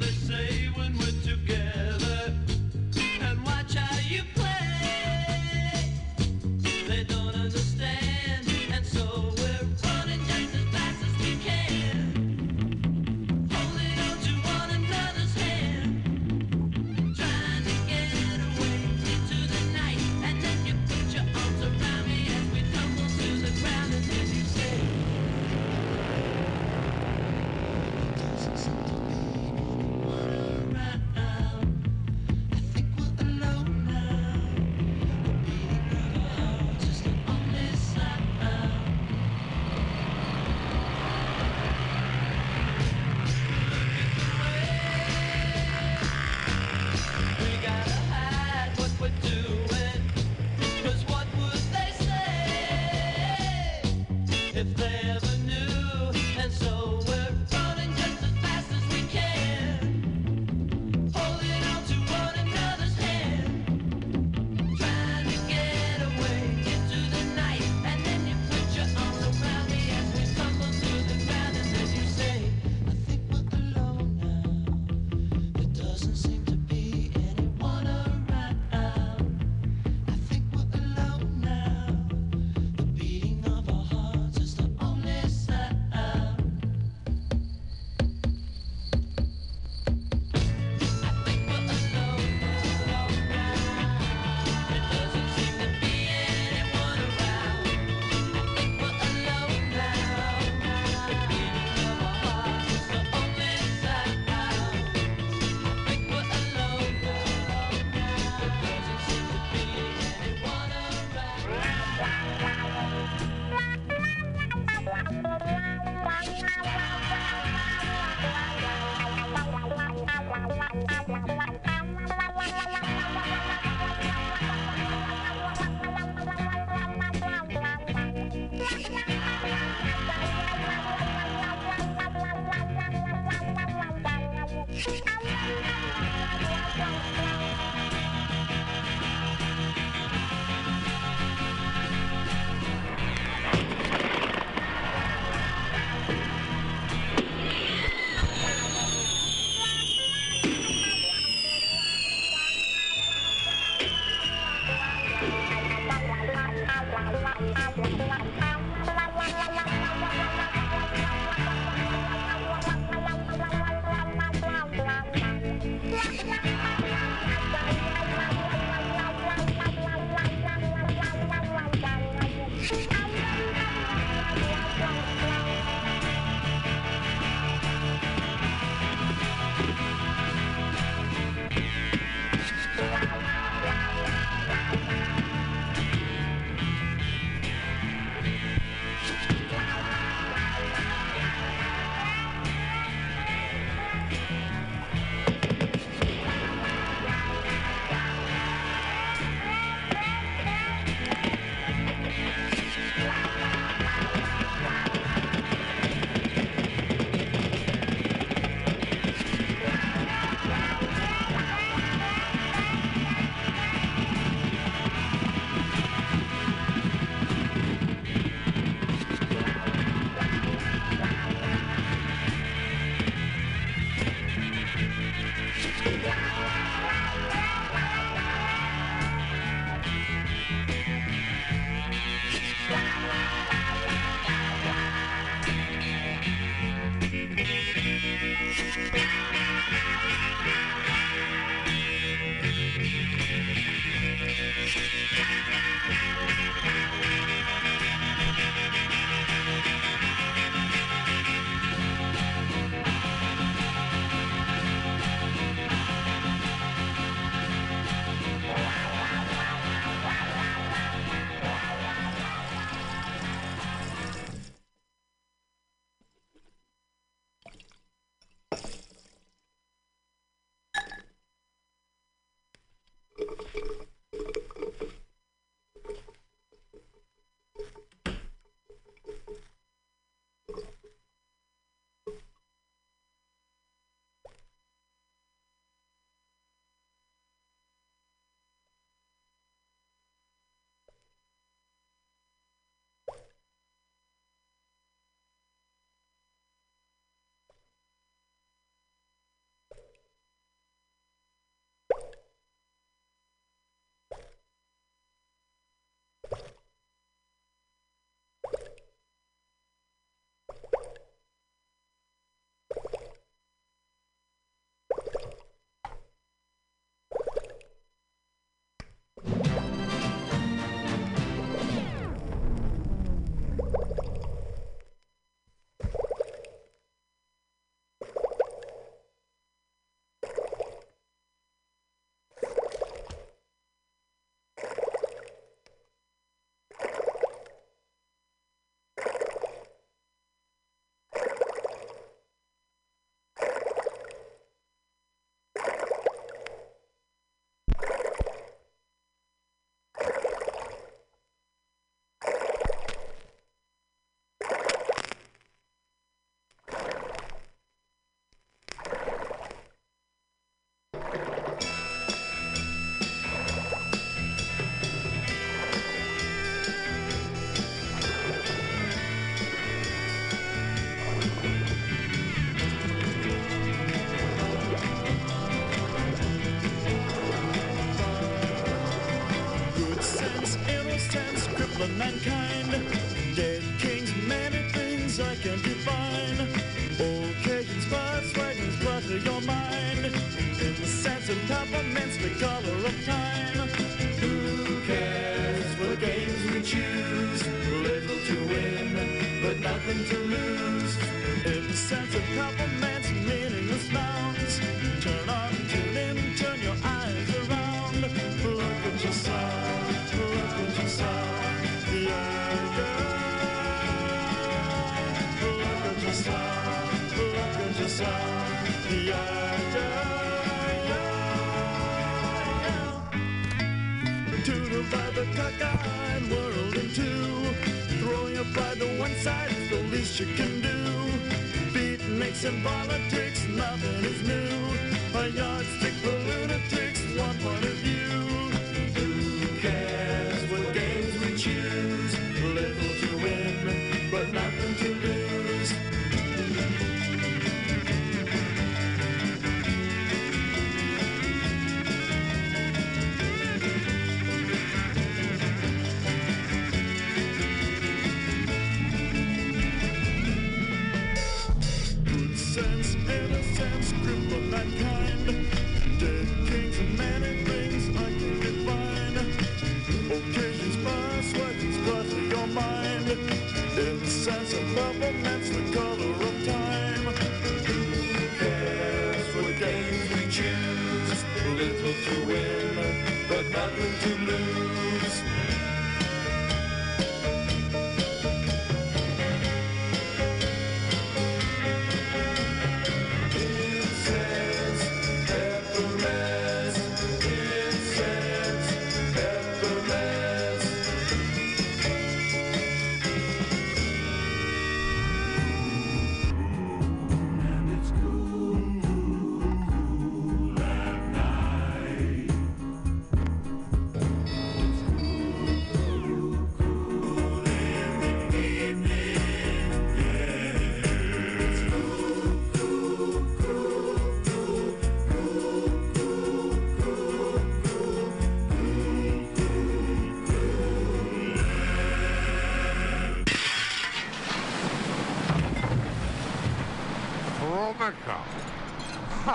the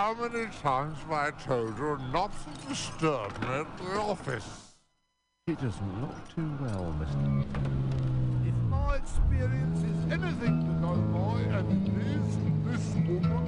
how many times have I told you not to disturb me at the office? It doesn't look too well, Mr. If my experience is anything to go by, and it is, this woman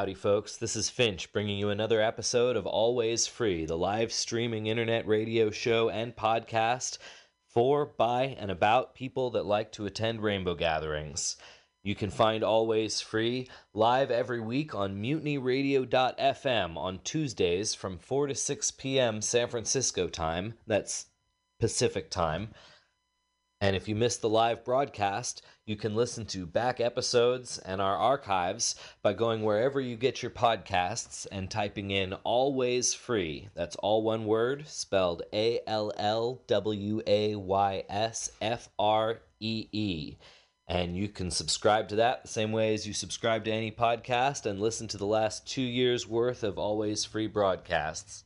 Howdy, folks. This is Finch bringing you another episode of Always Free, the live streaming internet radio show and podcast for, by, and about people that like to attend rainbow gatherings. You can find Always Free live every week on mutinyradio.fm on Tuesdays from 4 to 6 p.m. San Francisco time. That's Pacific time. And if you missed the live broadcast, you can listen to back episodes and our archives by going wherever you get your podcasts and typing in Always Free. That's all one word, spelled A L L W A Y S F R E E. And you can subscribe to that the same way as you subscribe to any podcast and listen to the last two years' worth of Always Free broadcasts.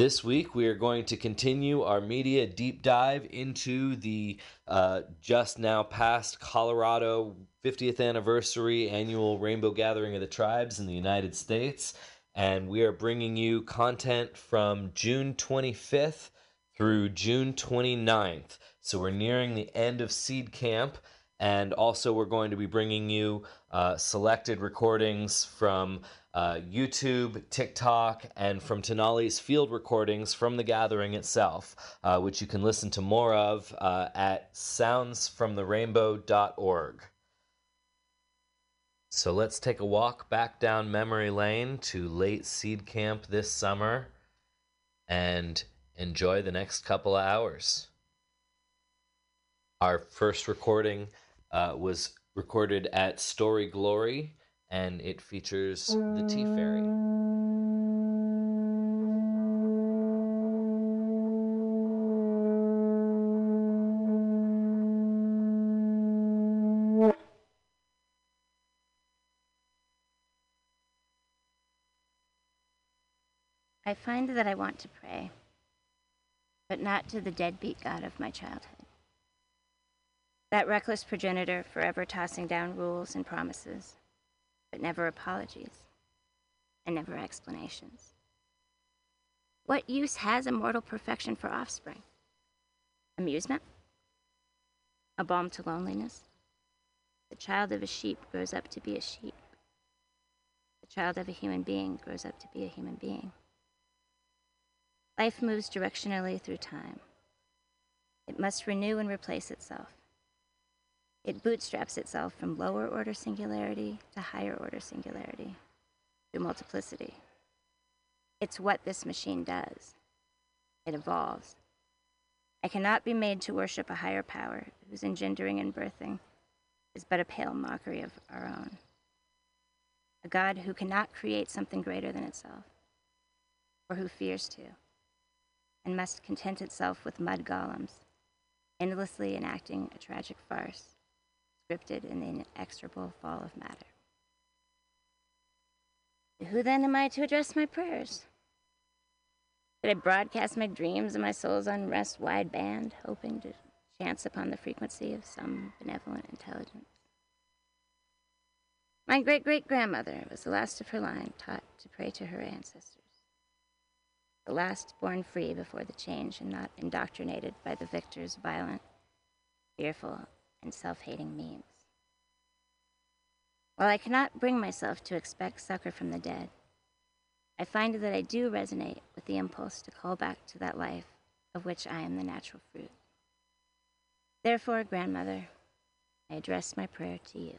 This week, we are going to continue our media deep dive into the uh, just now past Colorado 50th anniversary annual Rainbow Gathering of the Tribes in the United States. And we are bringing you content from June 25th through June 29th. So we're nearing the end of Seed Camp. And also, we're going to be bringing you uh, selected recordings from uh, YouTube, TikTok, and from Tenali's field recordings from the gathering itself, uh, which you can listen to more of uh, at soundsfromtherainbow.org. So let's take a walk back down memory lane to late seed camp this summer and enjoy the next couple of hours. Our first recording uh, was recorded at Story Glory and it features the Tea Fairy. I find that I want to pray, but not to the deadbeat God of my childhood. That reckless progenitor forever tossing down rules and promises, but never apologies and never explanations. What use has immortal perfection for offspring? Amusement? A balm to loneliness? The child of a sheep grows up to be a sheep. The child of a human being grows up to be a human being. Life moves directionally through time. It must renew and replace itself. It bootstraps itself from lower order singularity to higher order singularity through multiplicity. It's what this machine does. It evolves. I cannot be made to worship a higher power whose engendering and birthing is but a pale mockery of our own. A God who cannot create something greater than itself, or who fears to, and must content itself with mud golems, endlessly enacting a tragic farce scripted in the inexorable fall of matter. Who then am I to address my prayers? Did I broadcast my dreams and my soul's unrest wideband, hoping to chance upon the frequency of some benevolent intelligence? My great great grandmother was the last of her line taught to pray to her ancestors. The last born free before the change and not indoctrinated by the victor's violent, fearful, and self hating memes. While I cannot bring myself to expect succor from the dead, I find that I do resonate with the impulse to call back to that life of which I am the natural fruit. Therefore, grandmother, I address my prayer to you.